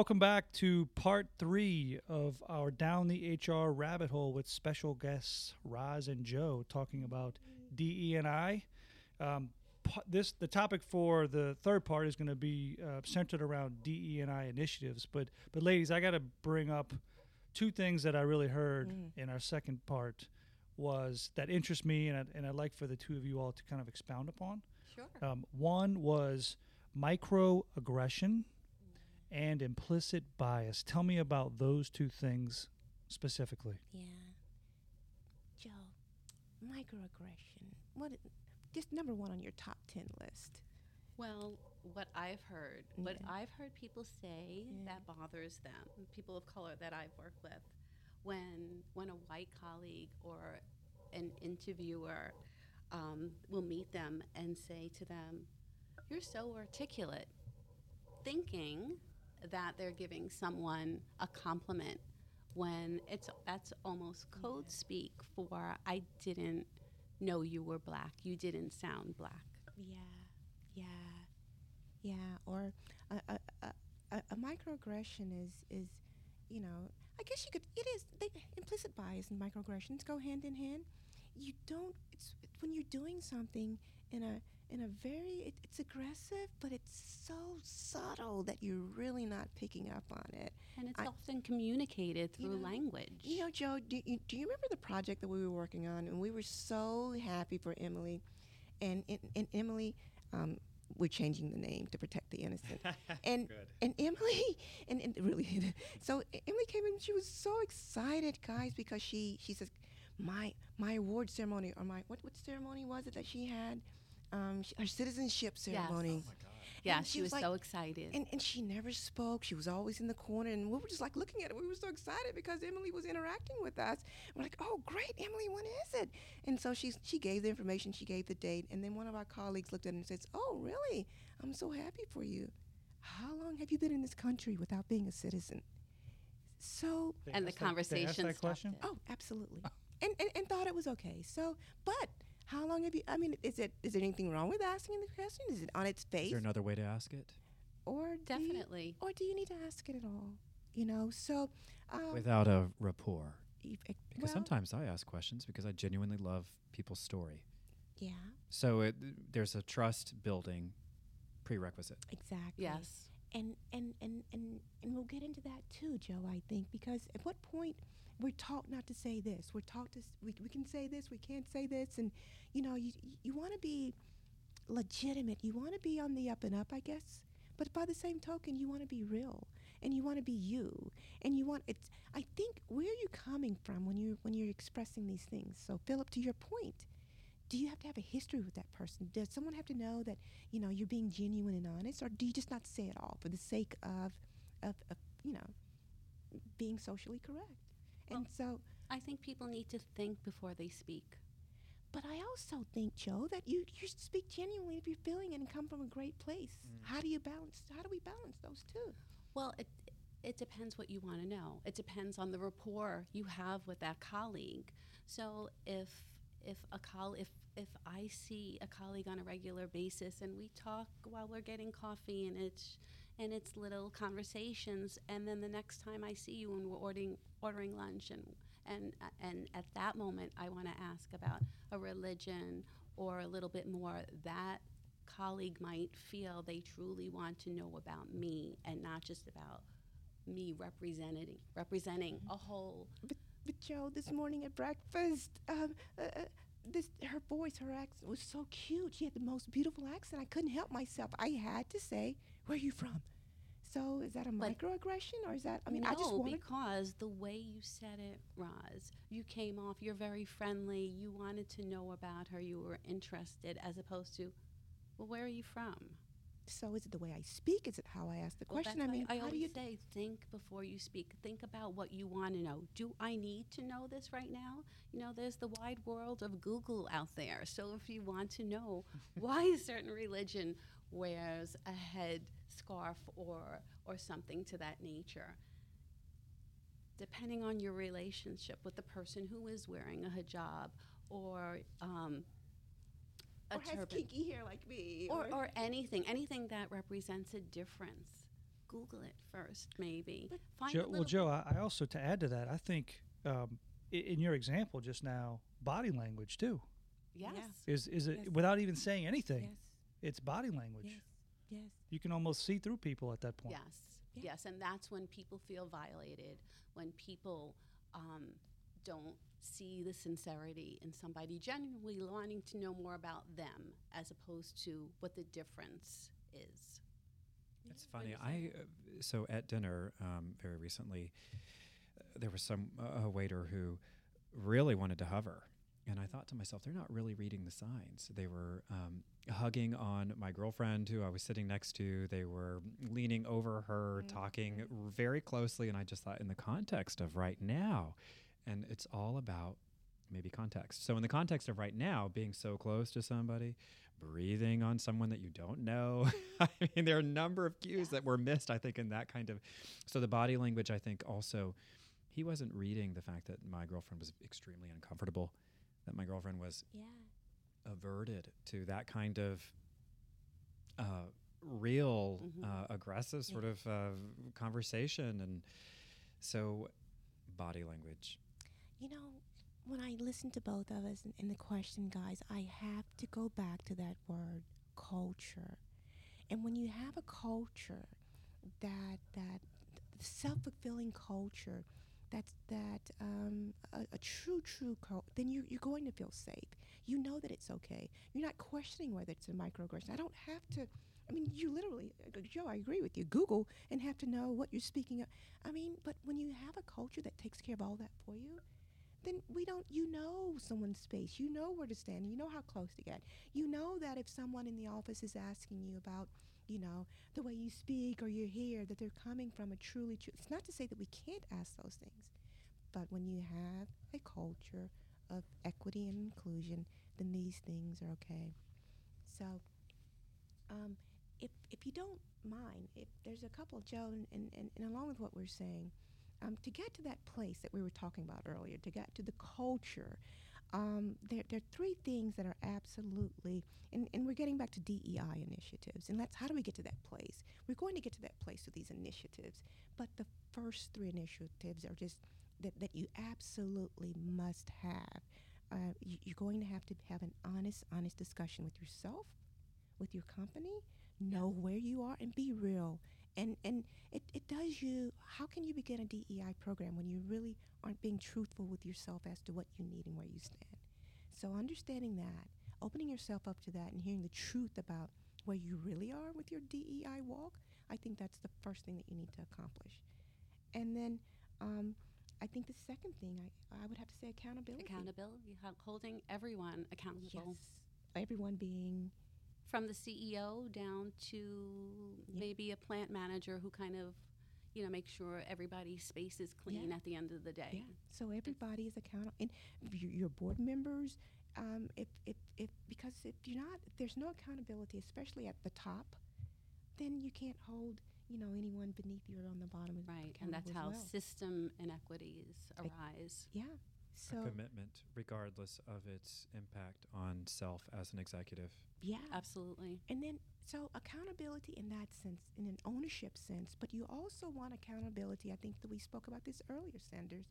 Welcome back to part three of our Down the HR rabbit hole with special guests Roz and Joe talking about DE and I. Um, this the topic for the third part is going to be uh, centered around DE and I initiatives. But but ladies, I got to bring up two things that I really heard in our second part was that interest me, and I, and I'd like for the two of you all to kind of expound upon. Sure. Um, one was microaggression and implicit bias. Tell me about those two things specifically. Yeah. Joe, microaggression. What? Just number one on your top ten list. Well, what I've heard, what I've heard people say that bothers them, people of color that I've worked with, when when a white colleague or an interviewer um, will meet them and say to them, "You're so articulate," thinking that they're giving someone a compliment when it's that's almost code speak for "I didn't know you were black. You didn't sound black." Yeah, yeah, yeah. Or a, a, a, a, a microaggression is is, you know, I guess you could. It is they, implicit bias and microaggressions go hand in hand. You don't. It's when you're doing something in a in a very. It, it's aggressive, but it's so subtle that you're really not picking up on it. And it's I- often communicated You through know, language. You know, Joe, do you, do you remember the project that we were working on? And we were so happy for Emily. And, and, and Emily, um, we're changing the name to protect the innocent. and and Emily, and, and really, so Emily came in. She was so excited, guys, because she she says, my my award ceremony or my what what ceremony was it that she had? Um, sh- her citizenship ceremony. yeah, and she, she was, was so like- excited. And, and she never spoke. She was always in the corner, and we were just like looking at it. We were so excited because Emily was interacting with us. We're like, "Oh, great, Emily! When is it?" And so she she gave the information, she gave the date, and then one of our colleagues looked at it and says, "Oh, really? I'm so happy for you. How long have you been in this country without being a citizen?" So, They and the that- conversation that stopped question? it. oh, absolutely, and, and and thought it was okay. So, but. How long have you? I mean, is it is there anything wrong with asking the question? Is it on its face? Is there another way to ask it? or do you- Definitely. or do you need to ask it at all? You know, so um, Without a rapport. if- Because well, sometimes I ask questions because I genuinely love people's story. yeah, So it, there's a trust building prerequisite. exactly. Yes. And and and and and we'll get into that too, Joe. I think because at what point we're taught not to say this, we're taught to we we can say this, we can't say this, and you know, you you want to be legitimate, you want to be on the up and up, I guess. But by the same token, you want to be real, and you want to be you, and you want it's. I think where are you coming from when you when you're expressing these things? So, Philip, to your point, do you have to have a history with that person? Does someone have to know that you know you're being genuine and honest, or do you just not say it all for the sake of, of, of you know, being socially correct? And so, I think people need to think before they speak. but I also think, Joe, that you you should speak genuinely if you're feeling it and come from a great place. Mm. How do you balance? How do we balance those two? Well, it it depends what you want to know. It depends on the rapport you have with that colleague. So if if a col if if I see a colleague on a regular basis and we talk while we're getting coffee and it's and it's little conversations and then the next time I see you and we're ordering ordering lunch and and and at that moment I want to ask about a religion or a little bit more that colleague might feel they truly want to know about me and not just about me representing representing mm-hmm. a whole But, but Joe, this morning at breakfast, um, uh, uh, this her voice, her accent was so cute. She had the most beautiful accent. I couldn't help myself. I had to say, "Where are you from?" So is that a But- microaggression, or is that? I mean, no, I just wanted. because the way you said it, Roz, you came off. You're very friendly. You wanted to know about her. You were interested, as opposed to, well, where are you from? So is it the way I speak? Is it how I ask the Well, question? I mean, I how always do you? say think before you speak. Think about what you want to know. Do I need to know this right now? You know, there's the wide world of Google out there. So if you want to know why a certain religion wears a head scarf or or something to that nature, depending on your relationship with the person who is wearing a hijab or um, a or has turban kinky hair like me? or, or anything, anything that represents a difference. Google it first, maybe. But Find Joe, well, Joe, I, I also to add to that, I think um, i- in your example just now, body language too Yes. Yeah. is is it Yes. without even saying anything. Yes. It's body language. Yes. Yes. You can almost see through people at that point. Yes. Yeah. Yes. And that's when people feel violated, when people um, don't see the sincerity in somebody genuinely wanting to know more about them as opposed to what the difference is. It's What funny. I uh, so at dinner um, very recently, uh, there was some uh, a waiter who really wanted to hover, and I thought to myself, they're not really reading the signs. They were um, hugging on my girlfriend, who I was sitting next to. They were leaning over her, talking very closely, and I just thought, in the context of right now, and it's all about maybe context. So in the context of right now, being so close to somebody, breathing on someone that you don't know. I mean, there are a number of cues that were missed, I think, in that kind of. So the body language, I think, also, he wasn't reading the fact that my girlfriend was extremely uncomfortable, that my girlfriend was Yeah. averted to that kind of uh, real, Mhm. uh, aggressive sort of uh, conversation. And so, body language. You know, when I listen to both of us and, the question, guys, I have to go back to that word culture. And when you have a culture that that self fulfilling culture, that's that um, a, a true true cult, then you you're going to feel safe. You know that it's okay. You're not questioning whether it's a microaggression. I don't have to. I mean, you literally, uh, Joe. I agree with you. Google and have to know what you're speaking of. I mean, but when you have a culture that takes care of all that for you, then we don't you know someone's space. You know where to stand. You know how close to get you know that if someone in the office is asking you about you know the way you speak or you're here that they're coming from a truly true it's not to say that we can't ask those things but when you have a culture of equity and inclusion then these things are okay. So um, if if you don't mind if there's a couple joe and, and, and along with what we're saying um, to get to that place that we were talking about earlier, to get to the culture, um, there, there are three things that are absolutely, and, and we're getting back to DEI initiatives, and that's how do we get to that place? We're going to get to that place with these initiatives, but the first three initiatives are just that, that you absolutely must have. Uh, you, you're going to have to have an honest, honest discussion with yourself, with your company, know where you are, and be real and and it, it does you how can you begin a dei program when you really aren't being truthful with yourself as to what you need and where you stand? So understanding that opening yourself up to that and hearing the truth about where you really are with your dei walk i think that's the first thing that you need to accomplish. And then um, i think the second thing I, I would have to say accountability. Accountability, holding everyone accountable. yes. Everyone being from the CEO down to Yeah. maybe a plant manager who kind of, you know, makes sure everybody's space is clean Yeah. at the end of the day. Yeah. So everybody is accountable, and your, board members. Um, if, if, if because if you're not, if there's no accountability, especially at the top, then you can't hold you know anyone beneath you or on the bottom. Right, and that's how well. system inequities arise. Yeah. A commitment, regardless of its impact on self as an executive. yeah. Absolutely. And then, so accountability in that sense, in an ownership sense, but you also want accountability. I think that we spoke about this earlier, Sanders.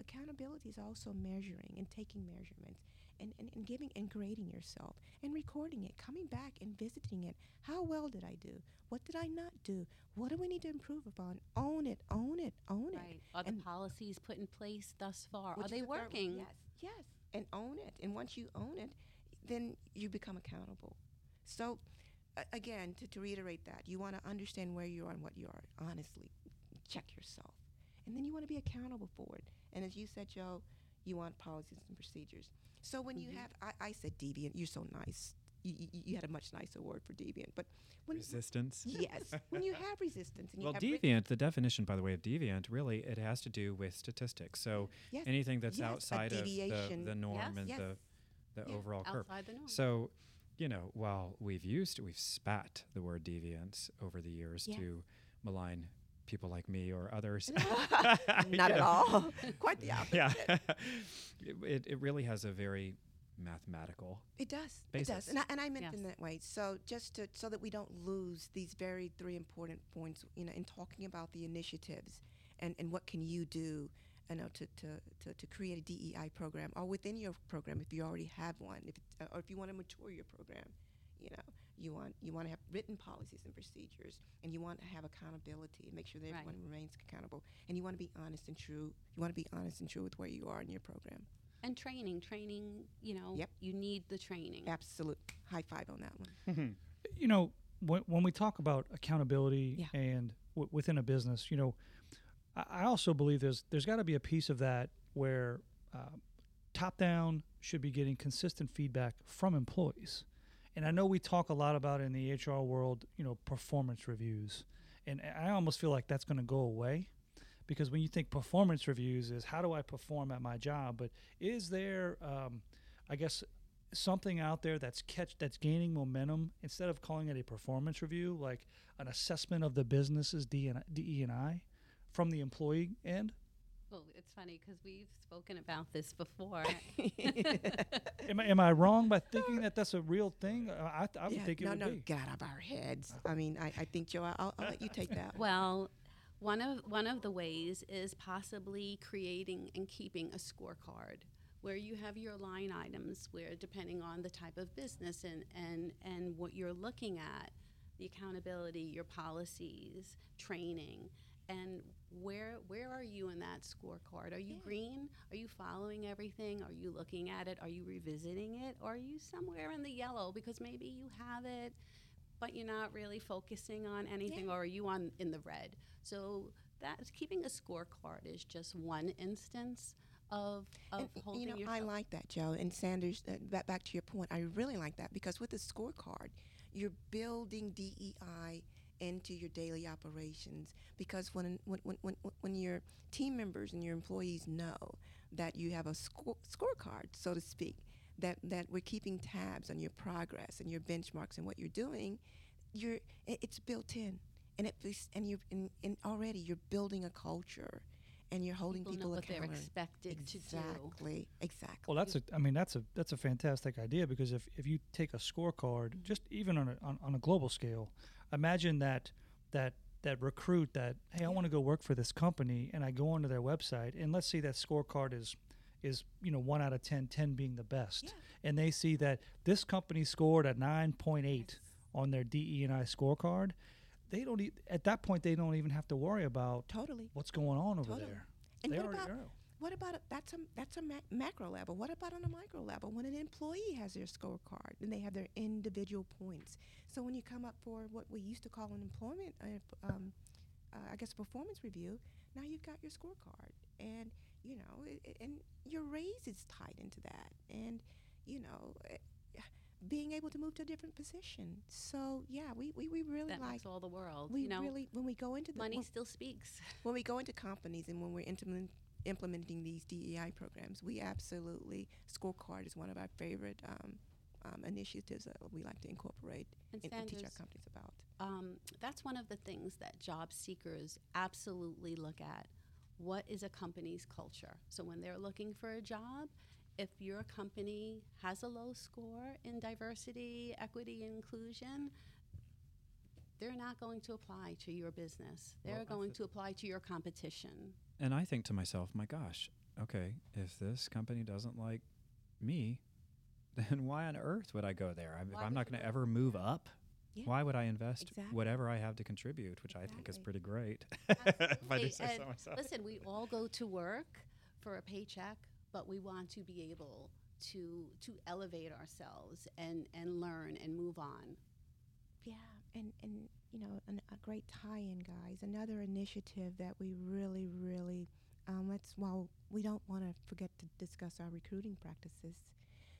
Accountability is also measuring and taking measurements and, and, and giving and grading yourself and recording it, coming back and visiting it. How well did I do? What did I not do? What do we need to improve upon? Own it, own it, own it. Right. Are the And- policies put in place thus far? Are they the working? Yes, yes. And own it. And once you own it, then you become accountable. So, again, to, to reiterate that, you want to understand where you are and what you are. Honestly, check yourself. And then you want to be accountable for it. And as you said, Joe, you want policies and procedures. So when you Mhm. have, I, I said deviant, you're so nice. You, you, you had a much nicer word for deviant. But when, Resistance. yes, when you have resistance and you Well, have ri- deviant, the definition, by the way, of deviant, really, it has to do with statistics. So yes, anything that's yes, outside of the, the norm Yes. and Yes. the, the Yeah. overall curve. Outside the norm. So, you know, while we've used, we've spat the word deviance over the years Yeah. to malign people like me or others. not you at all. Quite the opposite. Yeah. it, it really has a very mathematical. It does. It does. And I, and I meant Yes. in that way. So just to so that we don't lose these very three important points, you know, in talking about the initiatives and, and what can you do, you know, to, to, to, to create a DEI program or within your program if you already have one, if it, uh, or if you want to mature your program, you know, you want you want to have written policies and procedures, and you want to have accountability and make sure that Right. everyone remains accountable, and you want to be honest and true. You want to be honest and true with where you are in your program. And training, training, you know, Yep. you need the training. Absolute high five on that one. you know when, when we talk about accountability Yeah. and w- within a business you know I, I also believe there's there's got to be a piece of that where uh, top down should be getting consistent feedback from employees and i know we talk a lot about in the hr world you know performance reviews. And i almost feel like that's going to go away because when you think performance reviews is how do i perform at my job? But is there um, i guess something out there that's catch that's gaining momentum instead of calling it a performance review like an assessment of the business's D and I from the employee end Well, it's funny because we've spoken about this before. am I, am I wrong by thinking that that's a real thing Uh, I, I would Yeah, think it no, would no, be get out of our heads. I mean, I, I think Joe, I'll, I'll let you take that. well, one of one of the ways is possibly creating and keeping a scorecard where you have your line items where depending on the type of business and and and what you're looking at the accountability your policies training and where where are you in that scorecard are you Yeah. green are you following everything are you looking at it are you revisiting it or are you somewhere in the yellow because maybe you have it but you're not really focusing on anything Yeah. or are you on in the red so that keeping a scorecard is just one instance of, of And, holding you know, yourself I like that, Joe. And Sanders, uh, back, back to your point, I really like that because with the scorecard, you're building DEI into your daily operations. Because when when, when, when, when your team members and your employees know that you have a score, scorecard, so to speak, that, that we're keeping tabs on your progress and your benchmarks and what you're doing, you're it, it's built in, and it and you and, and already you're building a culture, and you're holding people people, know what they're accountable. expected to do Exactly. Exactly. well that's a I mean that's a that's a fantastic idea because if, if you take a scorecard mm-hmm. just even on a on, on a global scale imagine that that that recruit that hey I want to go work for this company and I go onto their website and let's say that scorecard is is you know 1 out of 10 10 being the best Yeah. and they see that this company scored a 9.8 on their DE and I scorecard they don't e- at that point they don't even have to worry about Totally. what's going on over Totally. there And they what already about know what about a, that's a that's a ma- macro level? What about on a micro level when an employee has their scorecard and they have their individual points? So when you come up for what we used to call an employment, uh, um, uh, I guess performance review, now you've got your scorecard, and you know, it, it- and your raise is tied into that, and you know. eh, being able to move to a different position. So yeah, we, we, we really that like makes all the world we you know really when we go into the money when- still speaks when we go into companies and when we're implement, implementing these DEI programs, we absolutely scorecard is one of our favorite um, um, initiatives that we like to incorporate and and, and teach our companies about. um, that's one of the things that job seekers absolutely look at. What is a company's culture? So when they're looking for a job, if your company has a low score in diversity, equity, inclusion, they're not going to apply to your business. They're Well, going to apply to your competition. And I think to myself, my gosh, okay, if this company doesn't like me, then why on earth would I go there? I, if I'm not going to ever move up, Yeah. why would I invest Exactly. whatever I have to contribute, which I think is pretty great? if I Absolutely. do say so myself. Listen, we all go to work for a paycheck, but we want to be able to to elevate ourselves and and learn and move on. Yeah, and and you know an, a great tie-in, guys. Another initiative that we really, really um, let's while we don't want to forget to discuss our recruiting practices.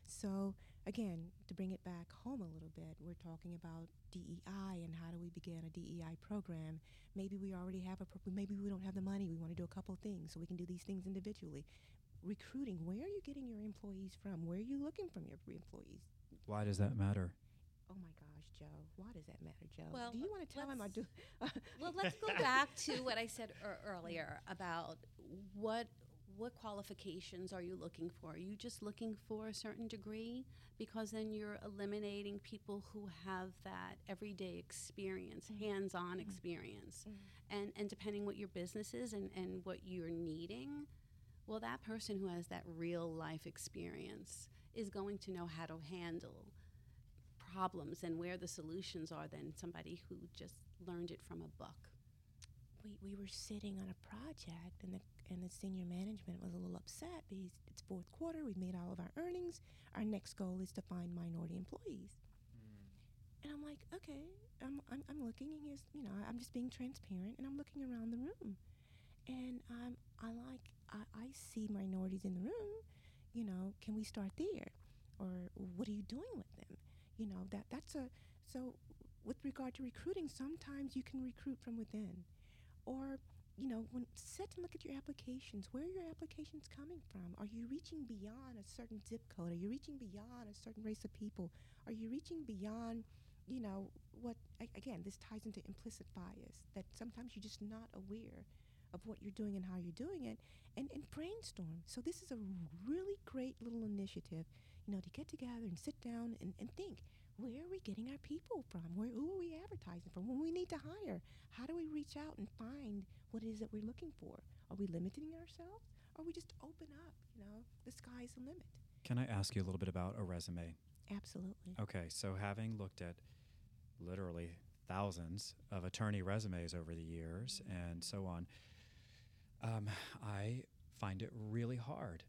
So again, to bring it back home a little bit, we're talking about DEI and how do we begin a DEI program. Maybe we already have a. Maybe we don't have the money. We want to do a couple things, so we can do these things individually. Recruiting. Where are you getting your employees from? Where are you looking from your employees? Why does that matter? Oh my gosh, Joe. Why does that matter, Joe? Well, do you want to tell him do? Well, let's go back to what I said ear earlier about what what qualifications are you looking for? Are you just looking for a certain degree? Because then you're eliminating people who have that everyday experience, mm-hmm. hands on mm-hmm. experience. Mm-hmm. And, and depending what your business is and, and what you're needing, well, that person who has that real life experience is going to know how to handle problems and where the solutions are than somebody who just learned it from a book. we, we were sitting on a project and the and the senior management was a little upset because it's fourth quarter we've made all of our earnings. Our next goal is to find minority employees. And i'm like okay i'm, I'm, I'm looking and here's you know i'm just being transparent and i'm looking around the room. And um, i like I, I see minorities in the room you know can we start there? Or what are you doing with them you know that that's a so with regard to recruiting sometimes you can recruit from within. Or you know when sit and look at your applications where are your applications coming from? Are you reaching beyond a certain zip code? Are you reaching beyond a certain race of people? Are you reaching beyond you know what again this ties into implicit bias that sometimes you're just not aware of what you're doing and how you're doing it and, and brainstorm. So this is a really great little initiative you know to get together and sit down and, and think where are we getting our people from? Where who are we advertising from? When we need to hire, how do we reach out and find what it is that we're looking for? Are we limiting ourselves? Or we just open up? You know, the sky's the limit. Can I ask you a little bit about a resume? Absolutely. Okay, so having looked at literally thousands of attorney resumes over the years and so on, um, I find it really hard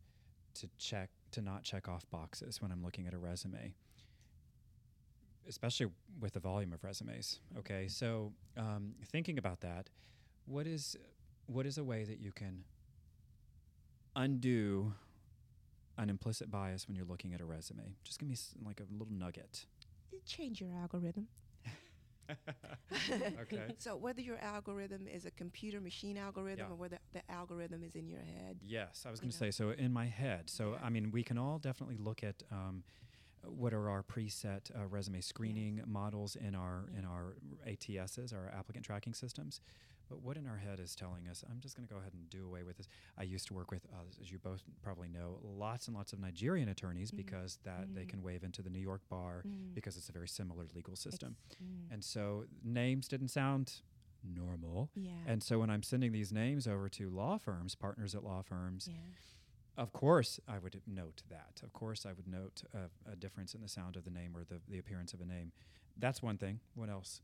to check to not check off boxes when I'm looking at a resume, especially with the volume of resumes. Okay, so um, thinking about that, what is what is a way that you can undo an implicit bias when you're looking at a resume? Just give me like a little nugget. Change your algorithm. okay. So whether your algorithm is a computer machine algorithm Yeah. or whether the algorithm is in your head. Yes, I was going to say. So in my head, so Yeah. I mean, we can all definitely look at um, what are our preset uh, resume screening models in our in our ATSs, our applicant tracking systems. But what in our head is telling us, I'm just going to go ahead and do away with this. I used to work with, uh, as you both probably know, lots and lots of Nigerian attorneys Mhm. because that they Mhm. can waive into the New York bar Mm. because it's a very similar legal system. Mm. And so names didn't sound normal. yeah. And so when I'm sending these names over to law firms, partners at law firms, yeah. of course I would note that. Of course I would note a, a difference in the sound of the name or the, the appearance of a name. That's one thing. What else?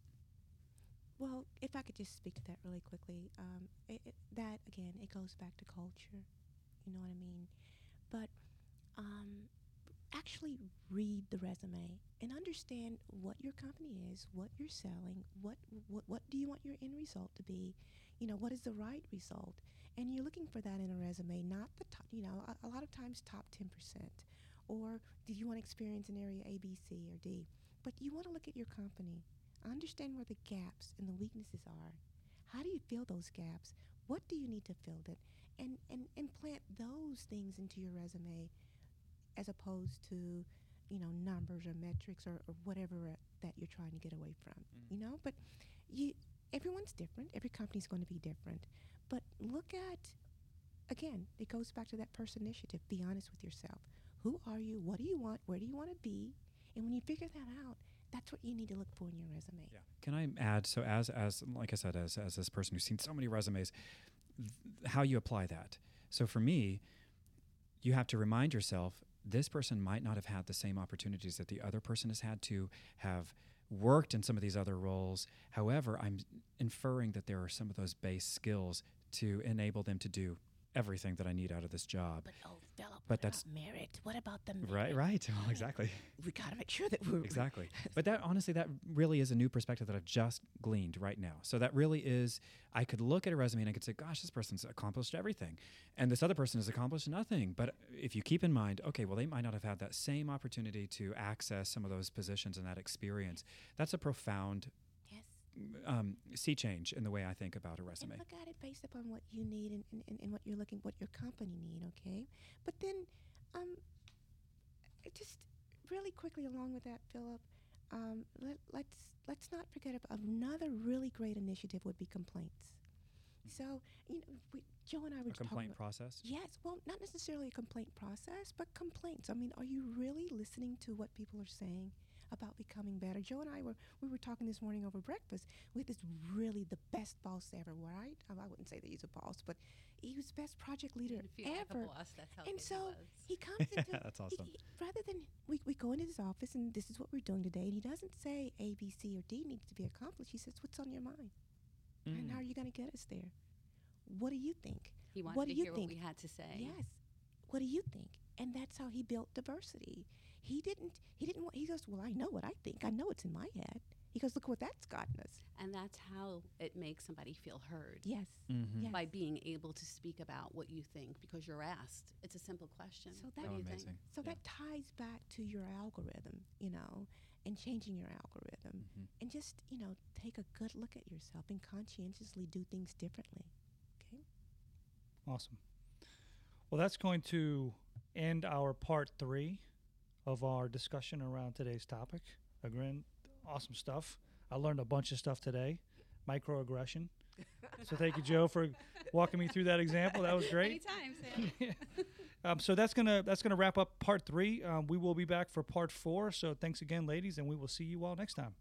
Well, if I could just speak to that really quickly, um, it, it, that again, it goes back to culture. You know what I mean? But um, actually read the resume and understand what your company is, what you're selling, what what what do you want your end result to be? You know, what is the right result? And you're looking for that in a resume, not the top. You know, a, a lot of times top ten percent, or do you want experience in area A, B, C, or D? But you want to look at your company understand where the gaps and the weaknesses are. How do you fill those gaps? What do you need to fill it? And and implant those things into your resume as opposed to, you know, numbers or metrics or, or whatever that you're trying to get away from. Mm. You know, but you everyone's different. Every company's going to be different. But look at again, it goes back to that person initiative. Be honest with yourself. Who are you? What do you want? Where do you want to be? And when you figure that out, that's what you need to look for in your resume. Yeah. Can I add? So as as like I said, as as this person who's seen so many resumes, th- how you apply that. So for me, you have to remind yourself this person might not have had the same opportunities that the other person has had to have worked in some of these other roles. However, I'm inferring that there are some of those base skills to enable them to do everything that I need out of this job. But oh, But that's- merit? What about the merit? Right, right. Well, exactly. We got to make sure that we're exactly. But that honestly, that really is a new perspective that I've just gleaned right now. So that really is, I could look at a resume and I could say, gosh, this person's accomplished everything. And this other person has accomplished nothing. But if you keep in mind, okay, well, they might not have had that same opportunity to access some of those positions and that experience. That's a profound. Um, sea change in the way I think about a resume. And look at it based upon what you need and, and, and, what you're looking, what your company need, okay? But then, um, just really quickly along with that, Philip, um, let, let's let's not forget about another really great initiative would be complaints. So you know, we, Joe and I were A complaint process. Yes, well, not necessarily a complaint process, but complaints. I mean, are you really listening to what people are saying about becoming better? Joe and I were we were talking this morning over breakfast with this really the best boss ever, right? I I wouldn't say that he's a boss, but he was the best project leader Didn't like a ever. boss, that's how and good he so was. he comes into That's he- awesome. he- rather than we, we go into his office and this is what we're doing today, and he doesn't say A, B, C, or D needs to be accomplished. He says, "What's on your mind, and Mm. how are you going to get us there? What do you think?" He wanted what to do you hear think? what we had to say. Yes. What do you think? And that's how he built diversity. He didn't. He didn't. Want, he goes, "Well, I know what I think. I know it's in my head." He goes, "Look what that's gotten us." And that's how it makes somebody feel heard. Yes. Mhm. Yes. By being able to speak about what you think because you're asked. It's a simple question. So that- Oh, you amazing. think? So Yeah. that ties back to your algorithm, you know, and changing your algorithm, Mhm. and just you know take a good look at yourself and conscientiously do things differently. Okay. Awesome. Well, that's going to end our part three of our discussion around today's topic. Again, awesome stuff. I learned a bunch of stuff today. Microaggression. So thank you, Joe, for walking me through that example. That was great. Anytime, Sam. Um, so that's gonna that's gonna wrap up part three. Um, we will be back for part four. So thanks again, ladies, and we will see you all next time.